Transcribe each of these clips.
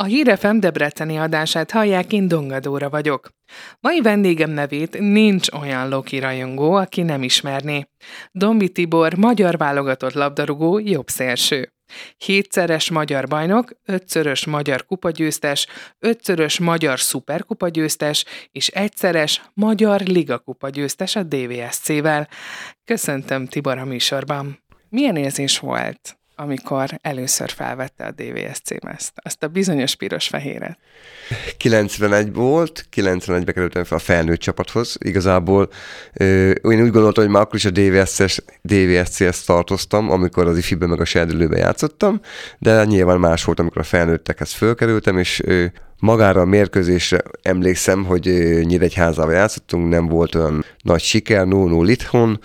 A Hírefem Debreceni adását hallják, én Dongadóra vagyok. Mai vendégem nevét nincs olyan Loki rajongó, aki nem ismerné. Dombi Tibor, magyar válogatott labdarúgó, jobb szélső. Hétszeres magyar bajnok, ötszörös magyar kupagyőztes, ötszörös magyar szuperkupagyőztes és egyszeres magyar ligakupagyőztes a DVSC-vel. Köszöntöm Tibor a műsorban. Milyen érzés volt amikor először felvette a DVSC ezt, azt a bizonyos piros-fehéret? 91 volt, 91-be kerültem fel a felnőtt csapathoz. Igazából ö, én úgy gondoltam, hogy már akkor is a DVSC-es, DVSC-hez tartoztam, amikor az ifibe meg a serdülőbe játszottam, de nyilván más volt, amikor a felnőttekhez fölkerültem, és ö, Magára a mérkőzésre emlékszem, hogy Nyíregyházával játszottunk, nem volt olyan nagy siker, 0-0 itthon,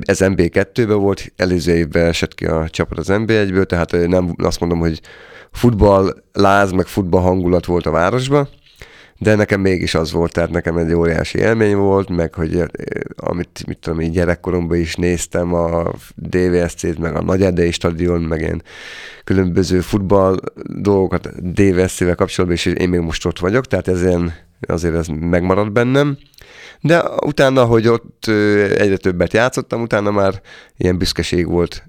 ez MB2-ben volt, előző évben esett ki a csapat az MB1-ből, tehát nem azt mondom, hogy futball láz, meg futball hangulat volt a városban, de nekem mégis az volt, tehát nekem egy óriási élmény volt, meg hogy eh, amit mit tudom, így gyerekkoromban is néztem a DVSC-t, meg a Nagyerdei stadion, meg ilyen különböző futball dolgokat DVSC-vel kapcsolatban, és én még most ott vagyok, tehát ezen azért ez megmaradt bennem. De utána, hogy ott eh, egyre többet játszottam, utána már ilyen büszkeség volt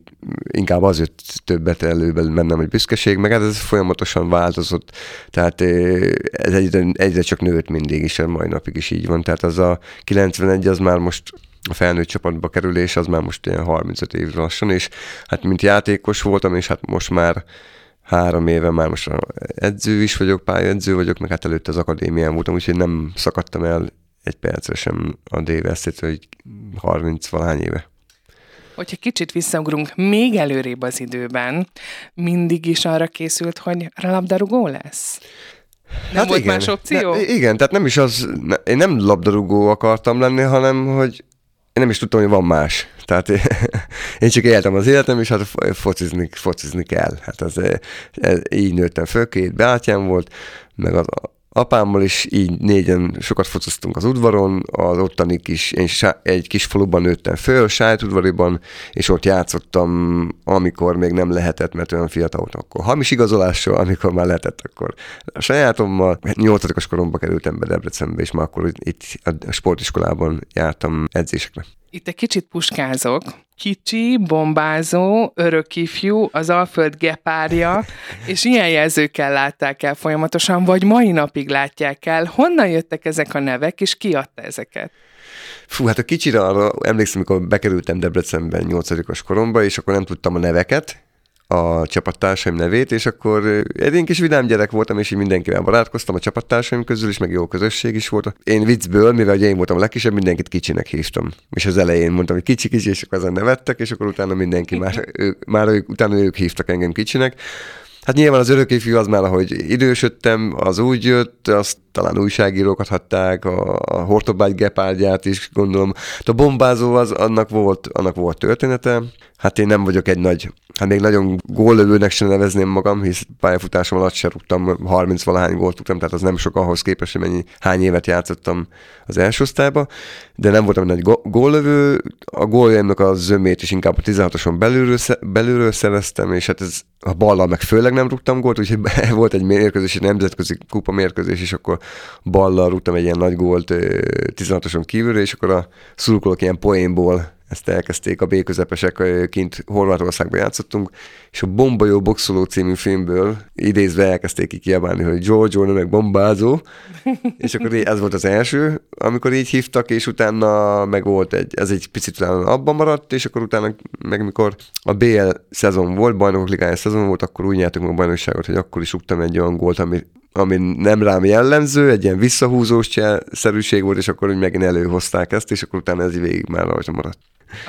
inkább az jött többet előbb mennem, hogy büszkeség, meg hát ez folyamatosan változott, tehát ez egyre, egyre csak nőtt mindig is, a mai napig is így van, tehát az a 91 az már most a felnőtt csapatba kerülés, az már most ilyen 35 év lassan, és hát mint játékos voltam, és hát most már három éve már most edző is vagyok, pályaedző vagyok, meg hát előtte az akadémián voltam, úgyhogy nem szakadtam el egy percre sem a DVS-t, hogy 30 valahány éve. Hogyha kicsit visszaugrunk még előrébb az időben, mindig is arra készült, hogy labdarúgó lesz? Nem hát volt igen. más opció? Ne, igen, tehát nem is az, ne, én nem labdarúgó akartam lenni, hanem hogy én nem is tudtam, hogy van más. Tehát én csak éltem az életem, és hát focizni, focizni kell. Hát az, ez, így nőttem föl, két beátyám volt, meg az, apámmal is így négyen sokat fociztunk az udvaron, az ottani kis, én egy kis faluban nőttem föl, udvariban, és ott játszottam, amikor még nem lehetett, mert olyan fiatal voltam, akkor hamis igazolással, amikor már lehetett, akkor a sajátommal. Nyolcadikos koromban kerültem be Debrecenbe, és már akkor itt a sportiskolában jártam edzésekre. Itt egy kicsit puskázok. Kicsi, bombázó, örök ifjú, az Alföld gepárja, és ilyen jelzőkkel látták el folyamatosan, vagy mai napig látják el. Honnan jöttek ezek a nevek, és ki adta ezeket? Fú, hát a kicsire arra emlékszem, amikor bekerültem Debrecenben 8 koromba, és akkor nem tudtam a neveket, a csapattársaim nevét, és akkor egy én kis vidám gyerek voltam, és így mindenkivel barátkoztam a csapattársaim közül is, meg jó közösség is volt. Én viccből, mivel én voltam a legkisebb, mindenkit kicsinek hívtam. És az elején mondtam, hogy kicsi, kicsi, és akkor azon nevettek, és akkor utána mindenki már, ők, már ők, utána ők hívtak engem kicsinek. Hát nyilván az örökkéfű az már, ahogy idősödtem, az úgy jött, azt talán újságírókat hatták, a, a Hortobágy gepárdját is gondolom. A bombázó az, annak volt, annak volt története. Hát én nem vagyok egy nagy, hát még nagyon góllövőnek sem nevezném magam, hisz pályafutásom alatt se rúgtam, 30 valahány gólt rúgtam, tehát az nem sok ahhoz képest, hogy mennyi, hány évet játszottam az első osztályba, de nem voltam egy nagy góllövő, a góljaimnak a zömét is inkább a 16-oson belülről, belülről szereztem, és hát ez a ballal meg főleg nem rúgtam gólt, úgyhogy volt egy mérkőzés, egy nemzetközi kupa mérkőzés, és akkor ballal rúgtam egy ilyen nagy gólt 16-oson kívülre, és akkor a szurkolók ilyen poénból ezt elkezdték a B közepesek, kint Horvátországban játszottunk, és a Bomba jó boxoló című filmből idézve elkezdték ki kiabálni, hogy Giorgio, meg bombázó, és akkor ez volt az első, amikor így hívtak, és utána meg volt egy, ez egy picit utána abban maradt, és akkor utána meg mikor a BL szezon volt, bajnokok ligája szezon volt, akkor úgy nyertünk a bajnokságot, hogy akkor is rúgtam egy olyan gólt, ami ami nem rám jellemző, egy ilyen visszahúzós szerűség volt, és akkor úgy megint előhozták ezt, és akkor utána ez végig már rajta maradt.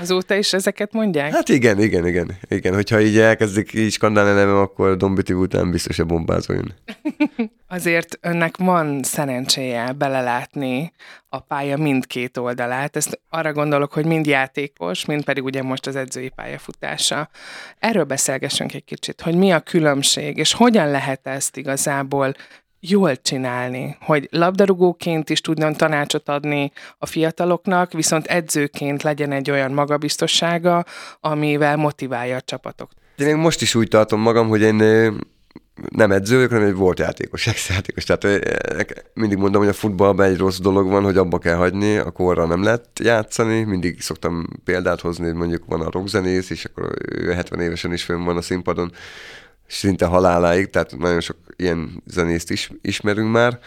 Azóta is ezeket mondják? Hát igen, igen, igen. igen. Hogyha így elkezdik így skandálni nevem, akkor Dombiti után biztos a bombázó jön. Azért önnek van szerencséje belelátni a pálya mindkét oldalát. Ezt arra gondolok, hogy mind játékos, mind pedig ugye most az edzői pályafutása. Erről beszélgessünk egy kicsit, hogy mi a különbség, és hogyan lehet ezt igazából jól csinálni, hogy labdarúgóként is tudjon tanácsot adni a fiataloknak, viszont edzőként legyen egy olyan magabiztossága, amivel motiválja a csapatok. Még most is úgy tartom magam, hogy én nem edző vagyok, hanem egy volt játékos, ex-játékos. Tehát mindig mondom, hogy a futballban egy rossz dolog van, hogy abba kell hagyni, a korra nem lehet játszani. Mindig szoktam példát hozni, hogy mondjuk van a rockzenész, és akkor ő 70 évesen is fönn van a színpadon, szinte haláláig, tehát nagyon sok ilyen zenészt is ismerünk már,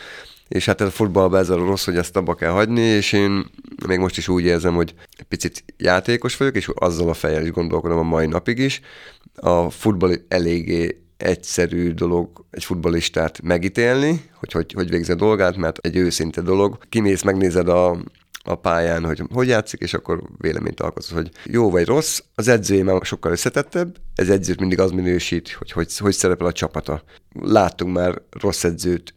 és hát ez a futballban ez a rossz, hogy ezt abba kell hagyni, és én még most is úgy érzem, hogy picit játékos vagyok, és azzal a fejjel is gondolkodom a mai napig is. A futball eléggé egyszerű dolog egy futbolistát megítélni, hogy, hogy hogy végzi a dolgát, mert egy őszinte dolog. Kimész, megnézed a, a pályán, hogy hogy játszik, és akkor véleményt alkotsz, hogy jó vagy rossz. Az edzője már sokkal összetettebb, ez edzőt mindig az minősít, hogy hogy, hogy szerepel a csapata. Láttunk már rossz edzőt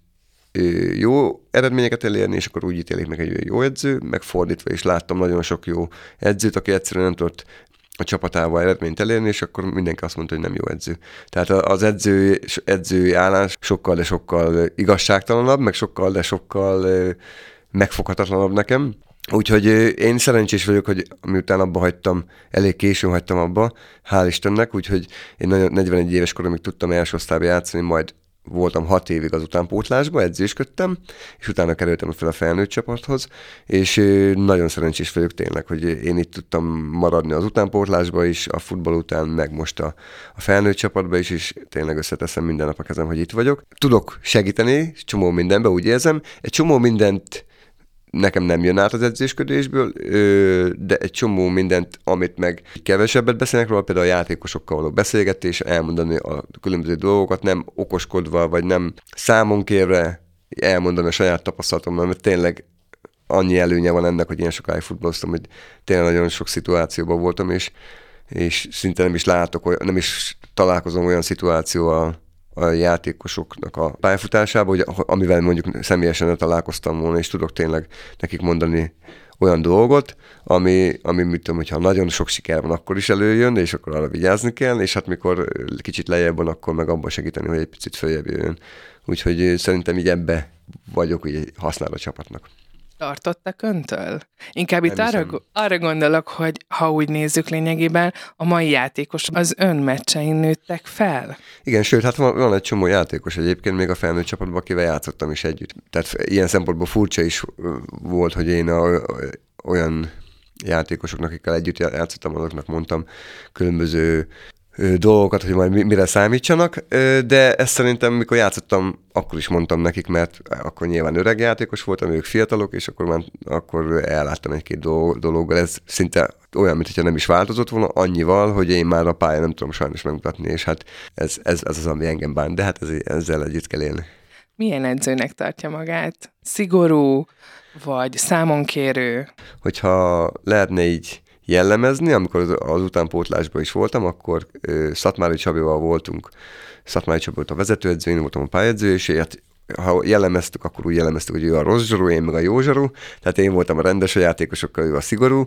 jó eredményeket elérni, és akkor úgy ítélik meg egy jó edző, megfordítva is láttam nagyon sok jó edzőt, aki egyszerűen nem tudott a csapatával eredményt elérni, és akkor mindenki azt mondta, hogy nem jó edző. Tehát az edző, edzői állás sokkal, de sokkal igazságtalanabb, meg sokkal, de sokkal megfoghatatlanabb nekem. Úgyhogy én szerencsés vagyok, hogy miután abba hagytam, elég későn hagytam abba, hál' Istennek, úgyhogy én 41 éves koromig tudtam első osztályba játszani, majd voltam hat évig az utánpótlásba, edzésködtem, és utána kerültem fel a felnőtt csapathoz, és nagyon szerencsés vagyok tényleg, hogy én itt tudtam maradni az utánpótlásba is, a futball után, meg most a, a felnőtt csapatba is, és tényleg összeteszem minden nap a kezem, hogy itt vagyok. Tudok segíteni, csomó mindenbe, úgy érzem. Egy csomó mindent nekem nem jön át az edzésködésből, de egy csomó mindent, amit meg kevesebbet beszélnek róla, például a játékosokkal való beszélgetés, elmondani a különböző dolgokat, nem okoskodva, vagy nem számon kérve elmondani a saját tapasztalatommal, mert tényleg annyi előnye van ennek, hogy ilyen sokáig futballoztam, hogy tényleg nagyon sok szituációban voltam, és, és szinte nem is látok, nem is találkozom olyan szituációval, a játékosoknak a pályafutásában, hogy amivel mondjuk személyesen találkoztam volna, és tudok tényleg nekik mondani olyan dolgot, ami, ami mit tudom, hogyha nagyon sok siker van, akkor is előjön, és akkor arra vigyázni kell, és hát mikor kicsit lejjebb van, akkor meg abban segíteni, hogy egy picit följebb jöjjön. Úgyhogy szerintem így ebbe vagyok, hogy használ a csapatnak tartottak öntől? Inkább itt arra, arra gondolok, hogy ha úgy nézzük lényegében, a mai játékos az ön meccsein nőttek fel. Igen, sőt, hát van, van egy csomó játékos egyébként, még a felnőtt csapatban, akivel játszottam is együtt. Tehát ilyen szempontból furcsa is volt, hogy én a, a, olyan játékosoknak, akikkel együtt játszottam, azoknak mondtam különböző dolgokat, hogy majd mire számítsanak, de ezt szerintem, mikor játszottam, akkor is mondtam nekik, mert akkor nyilván öreg játékos voltam, ők fiatalok, és akkor már akkor elláttam egy-két dologgal. Ez szinte olyan, mintha nem is változott volna, annyival, hogy én már a pályán nem tudom sajnos megmutatni, és hát ez, ez, ez az, ami engem bán, de hát ez, ezzel együtt kell élni. Milyen edzőnek tartja magát? Szigorú, vagy számonkérő? Hogyha lehetne így jellemezni, amikor az, az utánpótlásban is voltam, akkor Szatmári Csabival voltunk. Szatmári Csabi volt a vezetőedző, én voltam a pályedző, és hát ha jellemeztük, akkor úgy jellemeztük, hogy ő a rossz zsarú, én meg a jó zsarú, tehát én voltam a rendes a játékosokkal, ő a szigorú.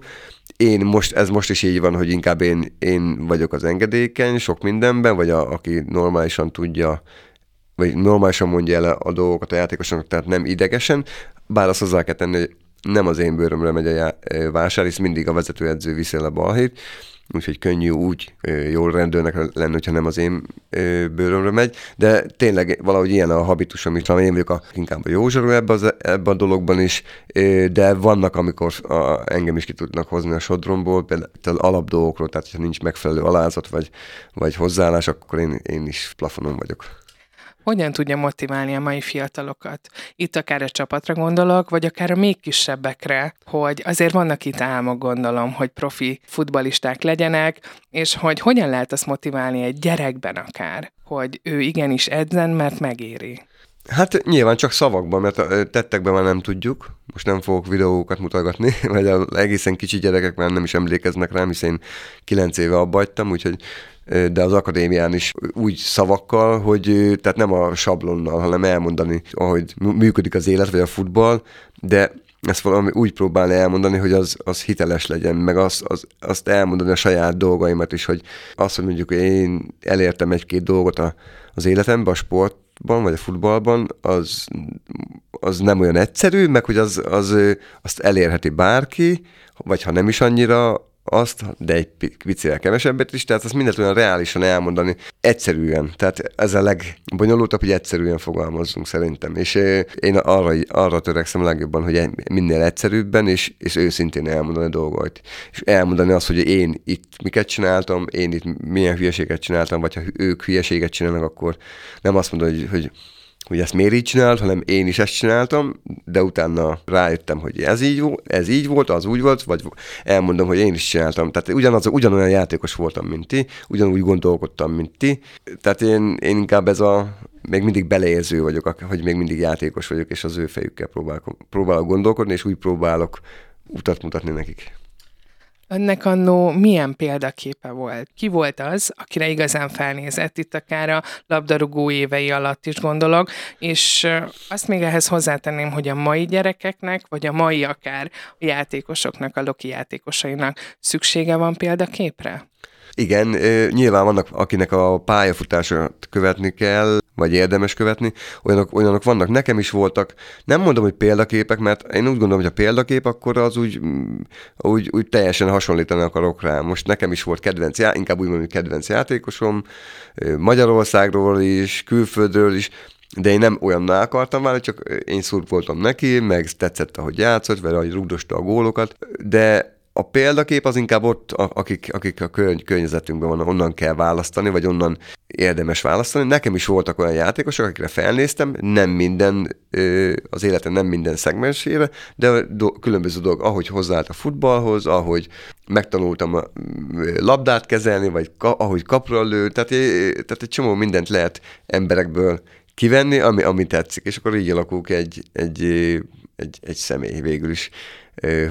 Én most, ez most is így van, hogy inkább én, én vagyok az engedékeny sok mindenben, vagy a, aki normálisan tudja, vagy normálisan mondja el a dolgokat a játékosoknak, tehát nem idegesen, bár azt hozzá kell tenni, hogy nem az én bőrömre megy a vásár, hisz mindig a vezetőedző viszi a balhét, úgyhogy könnyű úgy jól rendőrnek lenni, hogyha nem az én bőrömre megy, de tényleg valahogy ilyen a habitusom is, én vagyok a, inkább a jó zsarú ebbe, az, a dologban is, de vannak, amikor a, engem is ki tudnak hozni a sodromból, például alapdolgokról, tehát ha nincs megfelelő alázat vagy, vagy hozzáállás, akkor én, én is plafonon vagyok. Hogyan tudja motiválni a mai fiatalokat? Itt akár a csapatra gondolok, vagy akár a még kisebbekre, hogy azért vannak itt álmok, gondolom, hogy profi futbalisták legyenek, és hogy hogyan lehet azt motiválni egy gyerekben akár, hogy ő igenis edzen, mert megéri. Hát nyilván csak szavakban, mert tettekben már nem tudjuk. Most nem fogok videókat mutatni, vagy az egészen kicsi gyerekek már nem is emlékeznek rám, hiszen én kilenc éve abba hagytam, úgyhogy de az akadémián is úgy szavakkal, hogy tehát nem a sablonnal, hanem elmondani, ahogy működik az élet, vagy a futball, de ezt valami úgy próbálni elmondani, hogy az, az hiteles legyen, meg azt, az, azt elmondani a saját dolgaimat is, hogy azt, hogy mondjuk én elértem egy-két dolgot a, az életemben, a sportban, vagy a futballban, az, az nem olyan egyszerű, meg hogy az, az, azt elérheti bárki, vagy ha nem is annyira, azt, de egy picivel kevesebbet is, tehát azt mindent olyan reálisan elmondani, egyszerűen. Tehát ez a legbonyolultabb, hogy egyszerűen fogalmazzunk szerintem. És én arra, arra törekszem legjobban, hogy minél egyszerűbben és, és őszintén elmondani dolgokat. És elmondani azt, hogy én itt miket csináltam, én itt milyen hülyeséget csináltam, vagy ha ők hülyeséget csinálnak, akkor nem azt mondom, hogy, hogy hogy ezt miért így csinált, hanem én is ezt csináltam, de utána rájöttem, hogy ez így, ez így volt, az úgy volt, vagy elmondom, hogy én is csináltam. Tehát ugyanaz, ugyanolyan játékos voltam, mint ti, ugyanúgy gondolkodtam, mint ti. Tehát én, én inkább ez a, még mindig beleérző vagyok, hogy még mindig játékos vagyok, és az ő fejükkel próbálok, próbálok gondolkodni, és úgy próbálok utat mutatni nekik. Önnek annó milyen példaképe volt? Ki volt az, akire igazán felnézett itt akár a labdarúgó évei alatt is gondolok, és azt még ehhez hozzátenném, hogy a mai gyerekeknek, vagy a mai akár a játékosoknak, a Loki játékosainak szüksége van példaképre? Igen, nyilván vannak, akinek a pályafutását követni kell, vagy érdemes követni, olyanok, olyanok vannak, nekem is voltak, nem mondom, hogy példaképek, mert én úgy gondolom, hogy a példakép, akkor az úgy, mm, úgy, úgy teljesen hasonlítani akarok rá. Most nekem is volt kedvenc, inkább úgy mondom, hogy kedvenc játékosom, Magyarországról is, külföldről is, de én nem olyanná akartam válni, csak én szurkoltam neki, meg tetszett, ahogy játszott, vagy ahogy rúgdosta a gólokat, de a példakép az inkább ott, akik, akik a körny- környezetünkben vannak, onnan kell választani, vagy onnan érdemes választani. Nekem is voltak olyan játékosok, akikre felnéztem, nem minden, az életen nem minden szegmensére, de do- különböző dolgok, ahogy hozzáállt a futballhoz, ahogy megtanultam a labdát kezelni, vagy ka- ahogy kapra lő, tehát, tehát egy csomó mindent lehet emberekből kivenni, ami, ami tetszik, és akkor így alakul egy, egy, egy, egy személy végül is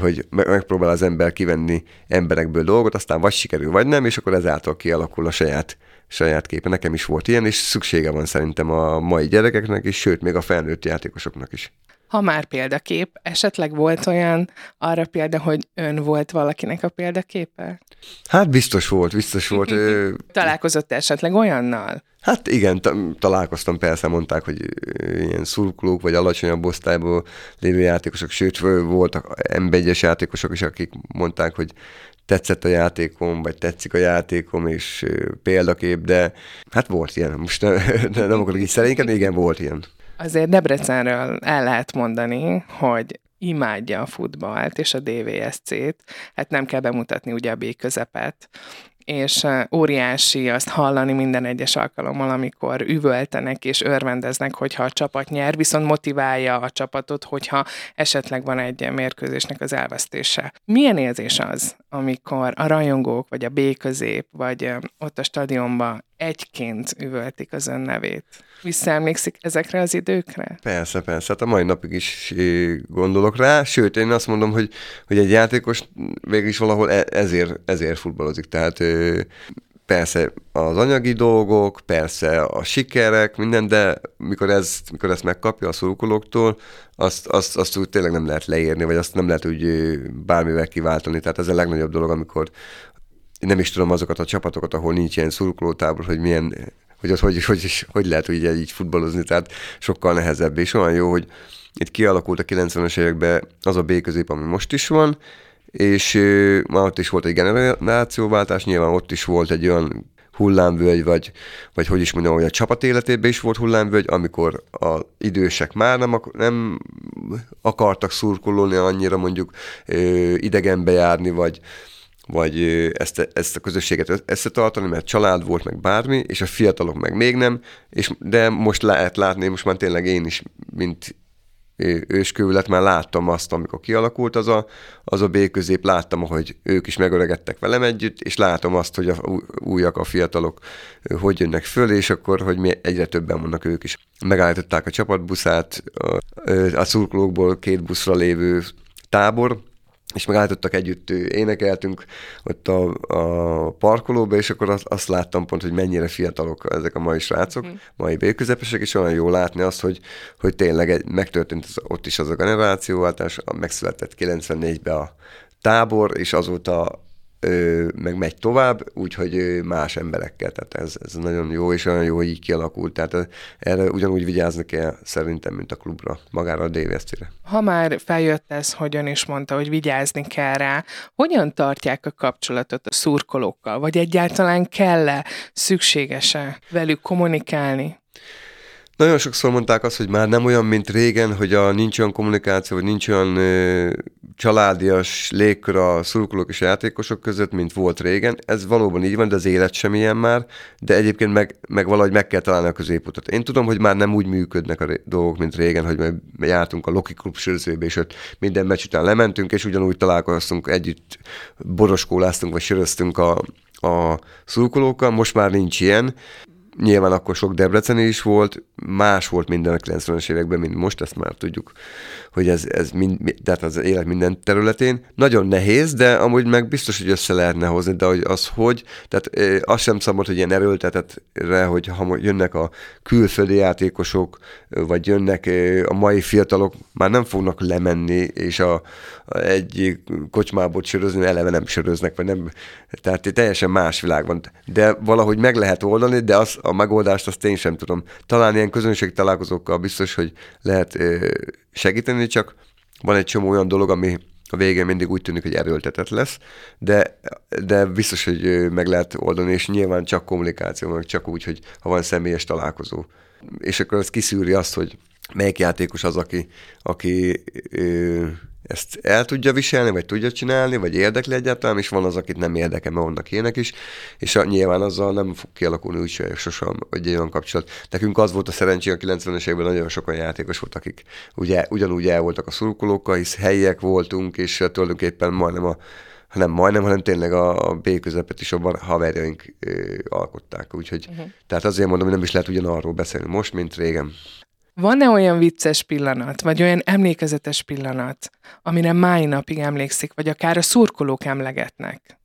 hogy megpróbál az ember kivenni emberekből dolgot, aztán vagy sikerül, vagy nem, és akkor ezáltal kialakul a saját, saját képe. Nekem is volt ilyen, és szüksége van szerintem a mai gyerekeknek is, sőt, még a felnőtt játékosoknak is. Ha már példakép, esetleg volt olyan arra példa, hogy ön volt valakinek a példaképe? Hát biztos volt, biztos volt. Találkozott esetleg olyannal? Hát igen, találkoztam, persze mondták, hogy ilyen szurkolók vagy alacsonyabb osztályból lévő játékosok, sőt, voltak emberes játékosok is, akik mondták, hogy tetszett a játékom, vagy tetszik a játékom, és példakép, de hát volt ilyen. Most nem, nem akarok így szerénykedni, igen, volt ilyen. Azért Debrecenről el lehet mondani, hogy imádja a futballt és a DVSC-t, hát nem kell bemutatni ugye a B közepet, és óriási azt hallani minden egyes alkalommal, amikor üvöltenek és örvendeznek, hogyha a csapat nyer, viszont motiválja a csapatot, hogyha esetleg van egy mérkőzésnek az elvesztése. Milyen érzés az, amikor a rajongók, vagy a B közép, vagy ott a stadionban egyként üvöltik az ön nevét? Visszaemlékszik ezekre az időkre? Persze, persze. Hát a mai napig is gondolok rá. Sőt, én azt mondom, hogy, hogy egy játékos végül is valahol e- ezért, ezért futballozik. Tehát persze az anyagi dolgok, persze a sikerek, minden, de mikor, ez, mikor ezt megkapja a szurkolóktól, azt, azt, azt úgy tényleg nem lehet leírni, vagy azt nem lehet úgy bármivel kiváltani. Tehát ez a legnagyobb dolog, amikor nem is tudom azokat a csapatokat, ahol nincs ilyen szurkolótábor, hogy milyen hogy ott hogy, hogy, hogy lehet úgy így futballozni, tehát sokkal nehezebb, és olyan jó, hogy itt kialakult a 90-es években az a B közép, ami most is van, és már ott is volt egy generációváltás, nyilván ott is volt egy olyan hullámvölgy, vagy, vagy hogy is mondjam, hogy a csapat életében is volt hullámvölgy, amikor a idősek már nem, ak- nem akartak szurkolni annyira mondjuk idegenbe járni, vagy, vagy ezt, ezt a közösséget összetartani, mert család volt, meg bármi, és a fiatalok meg még nem, és, de most lehet látni, most már tényleg én is, mint őskövület már láttam azt, amikor kialakult az a, az a B közép, láttam, hogy ők is megöregedtek velem együtt, és látom azt, hogy a újak, a fiatalok hogy jönnek föl, és akkor, hogy mi egyre többen vannak ők is. Megállították a csapatbuszát, a, a szurkolókból két buszra lévő tábor, és megállítottak együtt, énekeltünk ott a, a parkolóba, és akkor azt, azt láttam pont, hogy mennyire fiatalok ezek a mai srácok, mm. mai B-közepesek, és olyan jó látni azt, hogy, hogy tényleg egy, megtörtént az, ott is az a generációváltás, megszületett 94-ben a tábor, és azóta meg megy tovább, úgyhogy más emberekkel. Tehát ez, ez nagyon jó, és olyan jó, hogy így kialakult. Tehát erre ugyanúgy vigyázni kell szerintem, mint a klubra, magára a DVSC-re. Ha már feljött ez, hogy ön is mondta, hogy vigyázni kell rá, hogyan tartják a kapcsolatot a szurkolókkal? Vagy egyáltalán kell-e, szükséges-e velük kommunikálni? Nagyon sokszor mondták azt, hogy már nem olyan, mint régen, hogy a, nincs olyan kommunikáció, vagy nincs olyan ö, családias légkör a szurkolók és a játékosok között, mint volt régen. Ez valóban így van, de az élet sem ilyen már, de egyébként meg, meg valahogy meg kell találni a középutat. Én tudom, hogy már nem úgy működnek a dolgok, mint régen, hogy mi jártunk a Loki Klub sörözőbe, és ott minden meccs után lementünk, és ugyanúgy találkoztunk, együtt boroskóláztunk, vagy söröztünk a, a szurkolókkal, most már nincs ilyen. Nyilván akkor sok Debreceni is volt, más volt minden a 90-es években, mint most, ezt már tudjuk, hogy ez, ez mind, tehát az élet minden területén. Nagyon nehéz, de amúgy meg biztos, hogy össze lehetne hozni, de hogy az hogy, tehát az sem szabad, hogy ilyen erőltetetre, hogy ha jönnek a külföldi játékosok, vagy jönnek a mai fiatalok, már nem fognak lemenni, és a, a egy kocsmából sörözni, eleve nem söröznek, vagy nem, tehát teljesen más világ van. De valahogy meg lehet oldani, de az, a megoldást azt én sem tudom. Talán ilyen közönség találkozókkal biztos, hogy lehet segíteni, csak van egy csomó olyan dolog, ami a végén mindig úgy tűnik, hogy erőltetett lesz, de, de biztos, hogy meg lehet oldani, és nyilván csak kommunikáció, csak úgy, hogy ha van személyes találkozó. És akkor ez kiszűri azt, hogy melyik játékos az, aki, aki ö, ezt el tudja viselni, vagy tudja csinálni, vagy érdekli egyáltalán, és van az, akit nem érdekel, mert vannak ilyenek is, és nyilván azzal nem fog kialakulni úgy sosem, egy olyan kapcsolat. Nekünk az volt a szerencsé, a 90-es évben nagyon sokan játékos volt, akik ugye, ugyanúgy el voltak a szurkolókkal, hisz helyiek voltunk, és tulajdonképpen majdnem a hanem majdnem, hanem tényleg a, a B közepet is a haverjaink ö, alkották. Úgyhogy, uh-huh. tehát azért mondom, hogy nem is lehet ugyanarról beszélni most, mint régen. Van-e olyan vicces pillanat, vagy olyan emlékezetes pillanat, amire máj napig emlékszik, vagy akár a szurkolók emlegetnek?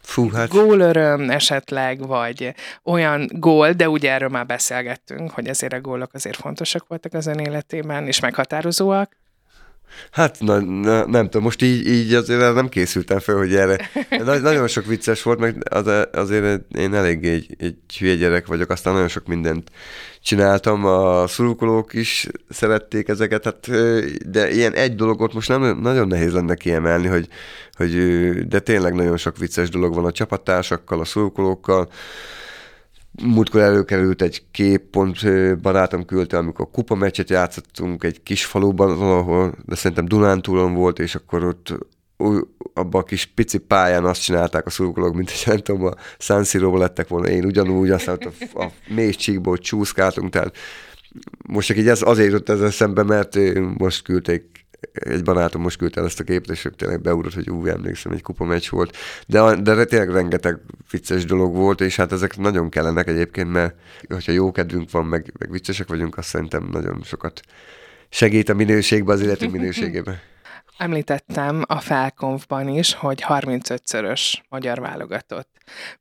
Fú, hát... Gólöröm esetleg, vagy olyan gól, de ugye erről már beszélgettünk, hogy ezért a gólok azért fontosak voltak az ön életében, és meghatározóak. Hát na, na, nem tudom, most így, így azért nem készültem fel, hogy erre. Na, nagyon sok vicces volt, meg az, azért én eléggé egy, egy hülye gyerek vagyok, aztán nagyon sok mindent csináltam, a szurkolók is szerették ezeket, hát, de ilyen egy dologot most nem nagyon nehéz lenne kiemelni, hogy, hogy de tényleg nagyon sok vicces dolog van a csapattársakkal, a szurkolókkal, Múltkor előkerült egy kép, pont barátom küldte, amikor kupa meccset játszottunk egy kis faluban, ahol, de szerintem Dunántúlon volt, és akkor ott abban a kis pici pályán azt csinálták a szurkolók, mint hogy nem tudom, a San siro lettek volna. Én ugyanúgy, aztán a, a mély csíkból csúszkáltunk, tehát most csak így ez azért jutott ez eszembe, mert most küldték egy barátom most küldte el ezt a képet, és tényleg beugrott, hogy úgy emlékszem, egy kupa meccs volt. De, de tényleg rengeteg vicces dolog volt, és hát ezek nagyon kellenek egyébként, mert hogyha jó kedvünk van, meg, meg viccesek vagyunk, azt szerintem nagyon sokat segít a minőségbe, az életünk minőségében. Említettem a Felkonfban is, hogy 35-szörös magyar válogatott.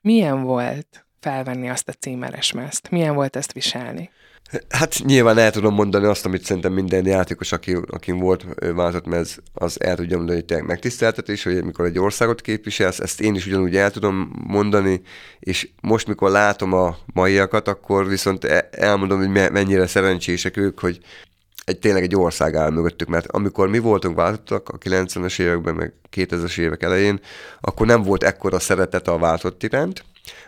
Milyen volt felvenni azt a címeres mezt? Milyen volt ezt viselni? Hát nyilván el tudom mondani azt, amit szerintem minden játékos, aki, akin volt váltott, mert az el tudja mondani, hogy tényleg megtiszteltetés, hogy mikor egy országot képviselsz, ezt én is ugyanúgy el tudom mondani, és most, mikor látom a maiakat, akkor viszont e, elmondom, hogy mennyire szerencsések ők, hogy egy, tényleg egy ország áll mögöttük, mert amikor mi voltunk váltottak a 90-es években, meg 2000-es évek elején, akkor nem volt ekkora szeretet a váltott iránt,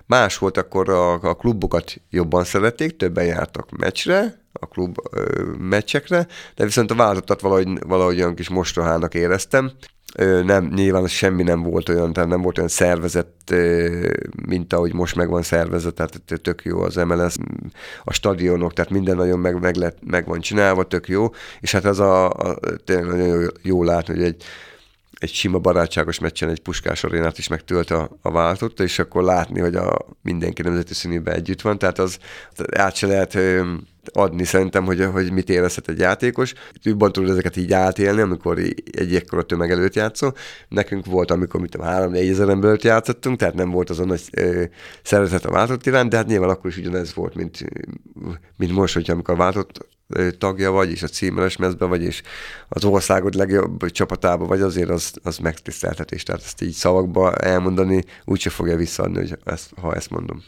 Más volt akkor a, a klubokat jobban szerették, többen jártak meccsre, a klub ö, meccsekre, de viszont a váltottat valahogy, valahogy olyan kis mostohának éreztem. Ö, nem, nyilván semmi nem volt olyan, tehát nem volt olyan szervezet, ö, mint ahogy most meg van szervezet, tehát tök jó az MLS, a stadionok, tehát minden nagyon meg, meg, lett, meg van csinálva, tök jó, és hát az a, a tényleg nagyon jó, jó látni, hogy egy egy sima barátságos meccsen egy puskás arénát is megtölt a, a váltott, és akkor látni, hogy a mindenki nemzeti színűben együtt van, tehát az át se lehet adni szerintem, hogy, hogy mit érezhet egy játékos. Jobban tudod ezeket így átélni, amikor egy ekkora tömeg előtt játszol. Nekünk volt, amikor mit 3-4 ezer embert játszottunk, tehát nem volt azon nagy ö, szeretet a váltott iránt, de hát nyilván akkor is ugyanez volt, mint, mint most, hogy amikor váltott tagja vagy, és a címeres mezbe vagy, és az országod legjobb csapatába vagy, azért az, az megtiszteltetés. Tehát ezt így szavakba elmondani úgyse fogja visszaadni, hogy ezt, ha ezt mondom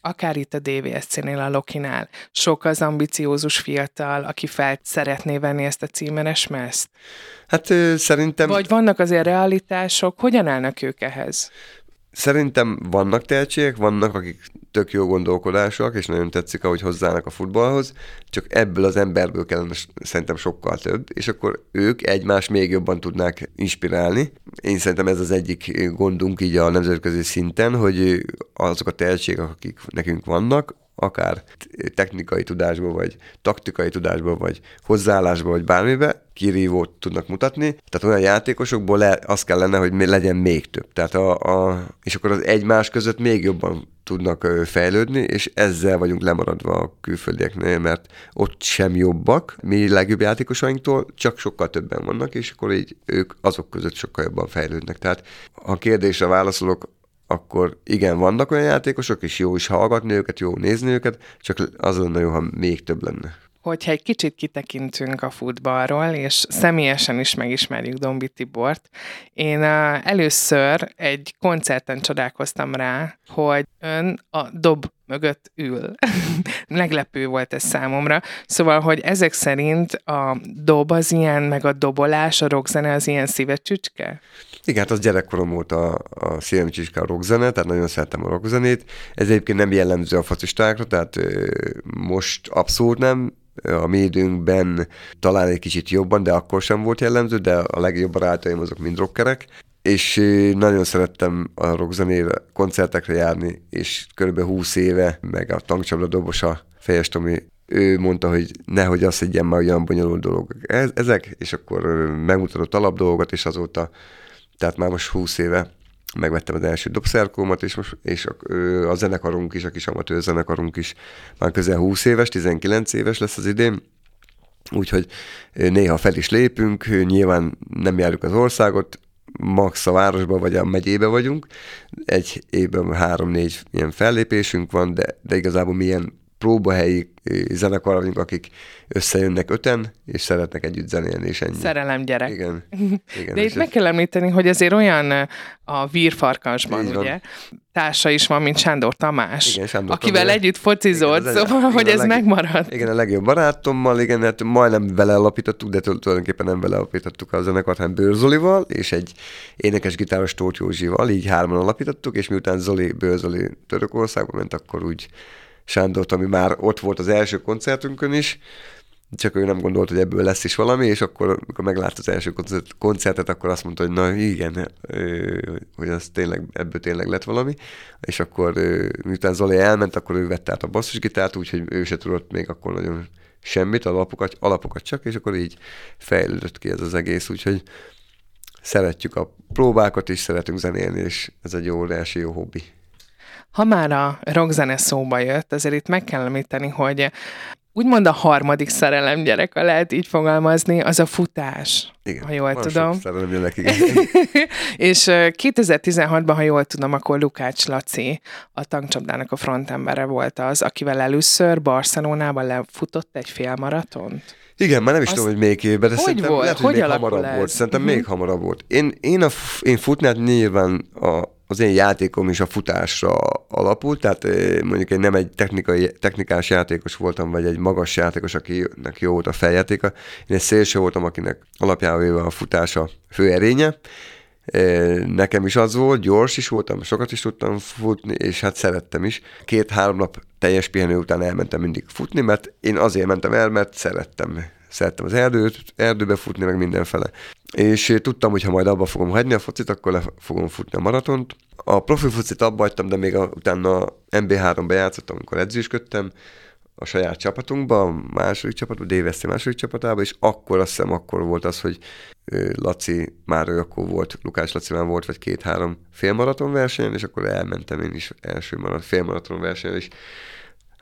akár itt a DVSC-nél, a Lokinál, sok az ambiciózus fiatal, aki fel szeretné venni ezt a címeres mezt? Hát szerintem... Vagy vannak azért realitások, hogyan állnak ők ehhez? Szerintem vannak tehetségek, vannak, akik tök jó gondolkodások, és nagyon tetszik, ahogy hozzának a futballhoz, csak ebből az emberből kellene szerintem sokkal több, és akkor ők egymás még jobban tudnák inspirálni. Én szerintem ez az egyik gondunk így a nemzetközi szinten, hogy azok a tehetségek, akik nekünk vannak, akár technikai tudásból, vagy taktikai tudásból, vagy hozzáállásból, vagy bármibe kirívót tudnak mutatni. Tehát olyan játékosokból le, az kellene, hogy legyen még több. Tehát a, a, és akkor az egymás között még jobban tudnak fejlődni, és ezzel vagyunk lemaradva a külföldieknél, mert ott sem jobbak, mi legjobb játékosainktól, csak sokkal többen vannak, és akkor így ők azok között sokkal jobban fejlődnek. Tehát ha kérdésre válaszolok, akkor igen, vannak olyan játékosok, és jó is hallgatni őket, jó nézni őket, csak az lenne jó, ha még több lenne. Hogyha egy kicsit kitekintünk a futballról, és személyesen is megismerjük Dombi Tibort, én először egy koncerten csodálkoztam rá, hogy ön a dob mögött ül. Meglepő volt ez számomra. Szóval, hogy ezek szerint a dob az ilyen, meg a dobolás, a rockzene az ilyen szívecsücske? Igen, hát az gyerekkorom óta a szívem a rockzene, tehát nagyon szeretem a rockzenét. Ez egyébként nem jellemző a focistákra, tehát most abszolút nem, a mi időnkben talán egy kicsit jobban, de akkor sem volt jellemző, de a legjobb barátaim azok mind rockerek, és nagyon szerettem a rockzenére, koncertekre járni, és körülbelül 20 éve, meg a tankcsapda dobosa Fejes Tomi, ő mondta, hogy nehogy azt higgyen már olyan bonyolult dolog ezek, és akkor megmutatott alapdolgokat, és azóta tehát már most 20 éve megvettem az első dobszerkómat, és, most, és a, a zenekarunk is, a kis amatőr zenekarunk is már közel 20 éves, 19 éves lesz az idén, úgyhogy néha fel is lépünk, nyilván nem járjuk az országot, max a városba vagy a megyébe vagyunk, egy évben három-négy ilyen fellépésünk van, de, de igazából milyen próbahelyi zenekar vagyunk, akik összejönnek öten, és szeretnek együtt zenélni, és ennyi. Szerelem gyerek. Igen. Igen De itt meg kell említeni, hogy azért olyan a vírfarkasban, ugye, társa is van, mint Sándor Tamás, igen, Sándor akivel Tamás. együtt focizott, igen, szóval, igen, hogy ez legjobb, megmarad. Igen, a legjobb barátommal, igen, hát majdnem vele alapítottuk, de tulajdonképpen nem vele alapítottuk a zenekart, hanem Bőrzolival, és egy énekes gitáros Tóth Józsival, így hárman alapítottuk, és miután Zoli, Bőrzoli Törökországba ment, akkor úgy Sándort, ami már ott volt az első koncertünkön is, csak ő nem gondolt, hogy ebből lesz is valami, és akkor, amikor meglátta az első koncertet, akkor azt mondta, hogy na igen, hogy az tényleg, ebből tényleg lett valami, és akkor miután Zoli elment, akkor ő vette át a basszusgitárt, úgyhogy ő se tudott még akkor nagyon semmit, alapokat, alapokat csak, és akkor így fejlődött ki ez az egész, úgyhogy szeretjük a próbákat is, szeretünk zenélni, és ez egy óriási jó hobbi. Ha már a rockzene szóba jött, azért itt meg kell említeni, hogy úgymond a harmadik szerelem gyerek, lehet így fogalmazni, az a futás. Igen, ha jól tudom. Szerelem gyerek, igen. és 2016-ban, ha jól tudom, akkor Lukács Laci, a tankcsapdának a frontembere volt az, akivel először Barcelonában lefutott egy félmaratont. Igen, már nem is Azt tudom, hogy melyik évben, de hogy szerintem volt? lehet, hogy, hogy még hamarabb ez? volt. Szerintem uh-huh. még hamarabb volt. Én, én, a, én futnát nyilván a, az én játékom is a futásra alapult, tehát mondjuk én nem egy technikai, technikás játékos voltam, vagy egy magas játékos, akinek jó volt a feljátéka. Én egy szélső voltam, akinek alapjában a futása fő erénye. Nekem is az volt, gyors is voltam, sokat is tudtam futni, és hát szerettem is. Két-három nap teljes pihenő után elmentem mindig futni, mert én azért mentem el, mert szerettem szerettem az erdőt, erdőbe futni, meg mindenfele. És tudtam, hogy ha majd abba fogom hagyni a focit, akkor le fogom futni a maratont. A profi focit abba hagytam, de még a, utána MB3-ba játszottam, amikor edzősködtem, a saját csapatunkba, a második csapatba, Déveszti második csapatába, és akkor azt hiszem, akkor volt az, hogy Laci, már ő akkor volt, Lukács Laci már volt, vagy két-három félmaraton versenyen, és akkor elmentem én is első marat, félmaraton versenyen, és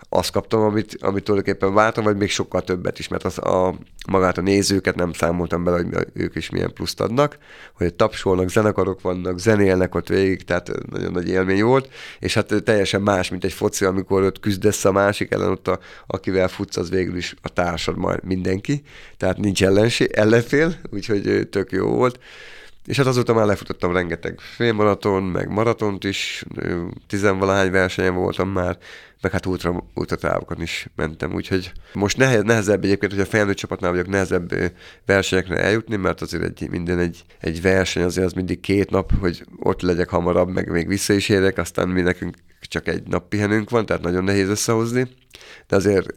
azt kaptam, amit, amit tulajdonképpen vártam, vagy még sokkal többet is, mert az a, magát a nézőket nem számoltam bele, hogy ők is milyen pluszt adnak, hogy tapsolnak, zenekarok vannak, zenélnek ott végig, tehát nagyon nagy élmény volt, és hát teljesen más, mint egy foci, amikor ott küzdesz a másik ellen, ott a, akivel futsz, az végül is a társad majd mindenki, tehát nincs ellenség, ellenfél, úgyhogy tök jó volt. És hát azóta már lefutottam rengeteg félmaraton, meg maratont is, tizenvalahány versenyen voltam már, meg hát ultra, ultra távokat is mentem, úgyhogy most nehez, nehezebb egyébként, hogy a felnőtt csapatnál vagyok, nehezebb versenyekre eljutni, mert azért egy, minden egy, egy verseny azért az mindig két nap, hogy ott legyek hamarabb, meg még vissza is érek, aztán mi nekünk csak egy nap pihenünk van, tehát nagyon nehéz összehozni, de azért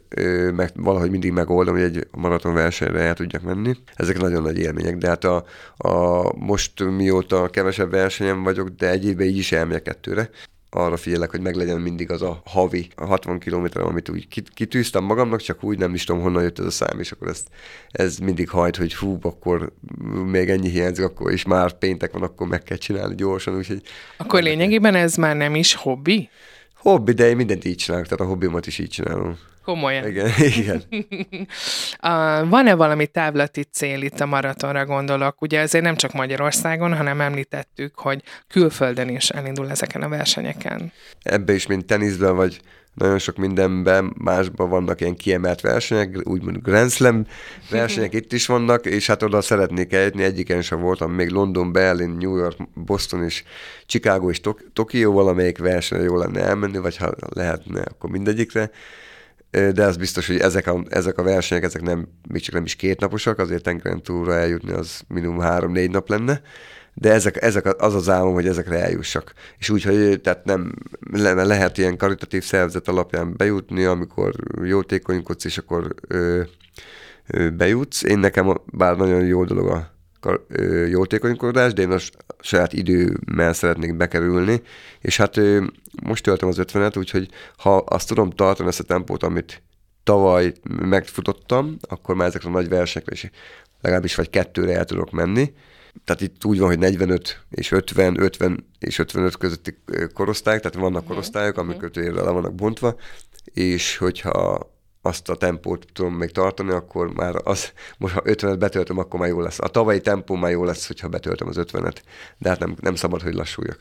meg, valahogy mindig megoldom, hogy egy maraton versenyre el tudjak menni. Ezek nagyon nagy élmények, de hát a, a most mióta kevesebb versenyem vagyok, de egy évben így is elmegyek kettőre, arra figyelek, hogy meglegyen mindig az a havi, a 60 km, amit úgy kitűztem magamnak, csak úgy nem is tudom, honnan jött ez a szám, és akkor ezt, ez mindig hajt, hogy hú, akkor még ennyi hiányzik, akkor is már péntek van, akkor meg kell csinálni gyorsan, úgyhogy... Akkor lényegében ez már nem is hobbi? Hobbi, de én mindent így csinálok, tehát a hobbimat is így csinálom. Komolyan. Igen, igen. van-e valami távlati cél itt a maratonra gondolok? Ugye azért nem csak Magyarországon, hanem említettük, hogy külföldön is elindul ezeken a versenyeken. Ebbe is, mint teniszben, vagy nagyon sok mindenben, másban vannak ilyen kiemelt versenyek, úgymond Grand Slam versenyek itt is vannak, és hát oda szeretnék eljutni, egyiken sem voltam, még London, Berlin, New York, Boston és Chicago és Tok- Tokió valamelyik versenyre jó lenne elmenni, vagy ha lehetne, akkor mindegyikre de az biztos, hogy ezek a, ezek a versenyek, ezek nem, még csak nem is kétnaposak, azért tengeren túlra eljutni az minimum három-négy nap lenne, de ezek, ezek az az álmom, hogy ezekre eljussak. És úgy, hogy tehát nem le, lehet ilyen karitatív szervezet alapján bejutni, amikor jótékonykodsz, és akkor ö, ö, bejutsz. Én nekem bár nagyon jó dolog a jótékonykodás, de én a saját időmmel szeretnék bekerülni, és hát most töltöm az 50-et, úgyhogy ha azt tudom tartani, ezt a tempót, amit tavaly megfutottam, akkor már ezekre a nagy versenyekre is legalábbis vagy kettőre el tudok menni. Tehát itt úgy van, hogy 45 és 50, 50 és 55 közötti korosztályok, tehát vannak korosztályok, amik mhm. évre le vannak bontva, és hogyha azt a tempót tudom még tartani, akkor már az, most ha 50-et betöltöm, akkor már jó lesz. A tavalyi tempó már jó lesz, hogyha betöltöm az 50-et, de hát nem, nem szabad, hogy lassuljak.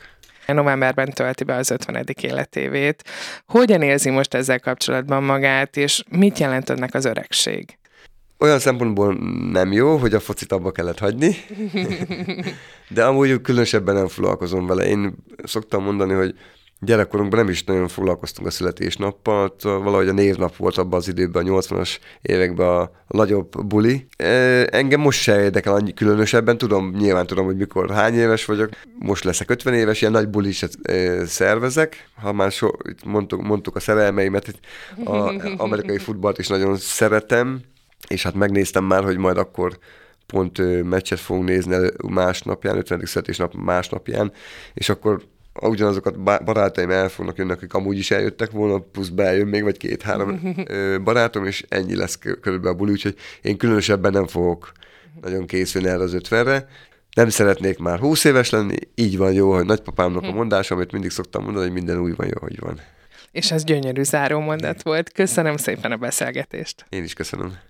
Novemberben tölti be az 50. életévét. Hogyan érzi most ezzel kapcsolatban magát, és mit jelent önnek az öregség? Olyan szempontból nem jó, hogy a focit abba kellett hagyni, de amúgy különösebben nem foglalkozom vele. Én szoktam mondani, hogy gyerekkorunkban nem is nagyon foglalkoztunk a születésnappal, valahogy a névnap volt abban az időben, a 80-as években a, a nagyobb buli. Engem most se érdekel annyi különösebben, tudom, nyilván tudom, hogy mikor hány éves vagyok, most leszek 50 éves, ilyen nagy buli is e, szervezek, ha már so, mondtuk, mondtuk a szerelmeimet, az amerikai futballt is nagyon szeretem, és hát megnéztem már, hogy majd akkor pont meccset fogunk nézni másnapján, 50. születésnap másnapján, és akkor ugyanazokat barátaim el fognak jönni, akik amúgy is eljöttek volna, plusz bejön még, vagy két-három barátom, és ennyi lesz körülbelül a buli, úgyhogy én különösebben nem fogok nagyon készülni erre az ötvenre. Nem szeretnék már húsz éves lenni, így van jó, hogy nagypapámnak a mhm. mondás, amit mindig szoktam mondani, hogy minden úgy van jó, hogy van. És ez gyönyörű záró mondat volt. Köszönöm szépen a beszélgetést. Én is köszönöm.